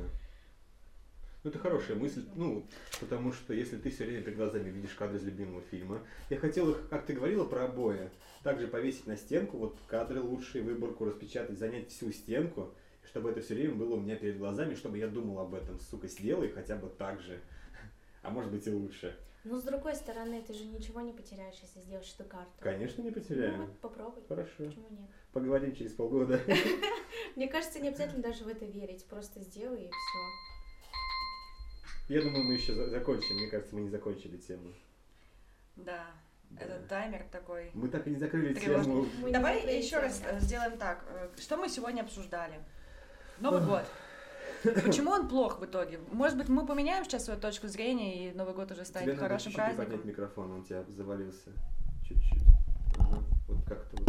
Ну, это хорошая мысль, ну, потому что если ты все время перед глазами видишь кадры из любимого фильма, я хотел их, как ты говорила про обои, также повесить на стенку, вот кадры лучшие, выборку распечатать, занять всю стенку, чтобы это все время было у меня перед глазами, чтобы я думал об этом, сука, сделай хотя бы так же, а может быть и лучше. Но, с другой стороны, ты же ничего не потеряешь, если сделаешь эту карту. Конечно, не Ну, потеряем. вот попробуй. Хорошо. Почему нет? Поговорим через полгода. Мне кажется, не обязательно даже в это верить. Просто сделай и все. Я думаю, мы еще за- закончим. Мне кажется, мы не закончили тему. Да, Да. этот таймер такой. Мы так и не закрыли Тревожный. тему. Мы Давай закрыли еще тему. раз э, сделаем так. Э, Что мы сегодня обсуждали? Новый год. Почему он плох в итоге? Может быть, мы поменяем сейчас свою точку зрения, и Новый год уже Тебе станет надо хорошим поднять праздником? микрофон, он у тебя завалился. Чуть-чуть. Ага. Вот как-то вот.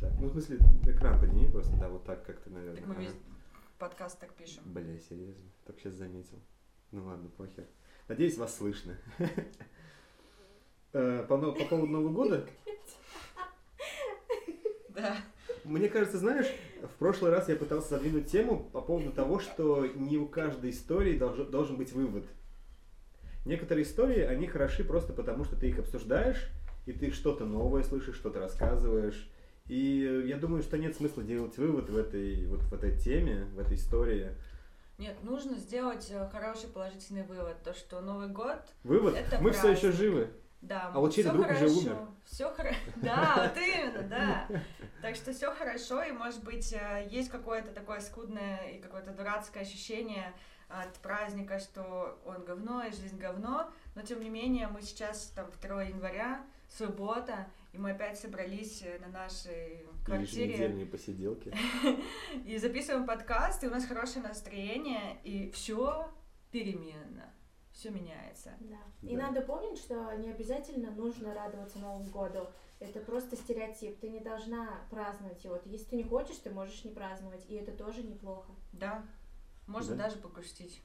Так, ну в смысле, экран подними просто, да, вот так как-то, наверное. Так мы Ага. весь подкаст так пишем. Бля, серьезно. Так сейчас заметил. Ну ладно, похер. Надеюсь, вас слышно. Э, по поводу Нового года, Да. Мне кажется, знаешь, в прошлый раз я пытался задвинуть тему по поводу того, что не у каждой истории должен, должен быть вывод. Некоторые истории, они хороши просто потому, что ты их обсуждаешь, и ты что-то новое слышишь, что-то рассказываешь. И я думаю, что нет смысла делать вывод в этой, вот в этой теме, в этой истории. Нет, нужно сделать э, хороший положительный вывод, то что Новый год, Вывод, Это мы все еще праздник. живы. Да, А вот чей-то друг уже хорошо, умер. Все хорошо, да, вот именно, да. Так что все хорошо, и может быть э, есть какое-то такое скудное и какое-то дурацкое ощущение от праздника, что он говно и жизнь говно, но тем не менее мы сейчас там 2 января, суббота, и мы опять собрались э, на нашей квартире Еженедельные посиделки. и записываем подкаст, и у нас хорошее настроение, и все переменно, все меняется. Да. И Да. надо помнить, что не обязательно нужно радоваться Новому году. Это просто стереотип. Ты не должна праздновать его. Если ты не хочешь, ты можешь не праздновать. И это тоже неплохо. Да, можно Да. даже погрустить.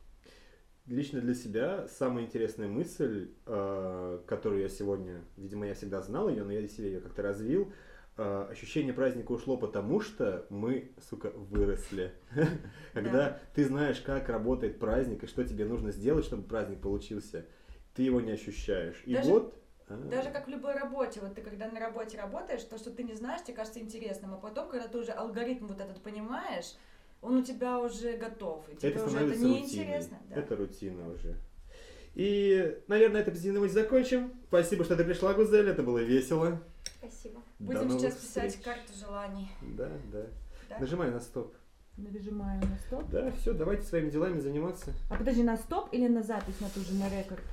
Лично для себя самая интересная мысль, э, которую я сегодня, видимо, я всегда знал ее, но я для себя ее как-то развил, э, ощущение праздника ушло потому, что мы, сука, выросли. Когда ты знаешь, как работает праздник и что тебе нужно сделать, чтобы праздник получился, ты его не ощущаешь. И вот... а, Даже как в любой работе, вот ты когда на работе работаешь, то, что ты не знаешь, тебе кажется интересным, а потом, когда ты уже алгоритм вот этот понимаешь, он у тебя уже готов, и тебе это уже это становится не рутиной. интересно. Да. Это рутина уже. И, наверное, это позитивно закончим. Спасибо, что ты пришла, Гузель. Это было весело. Спасибо. До Будем новых сейчас писать встреч. карту желаний. Да, да. Да? Нажимай на стоп. Нажимаю на стоп. Да, все, давайте своими делами заниматься. А подожди, на стоп или на запись на ту же, на рекорд?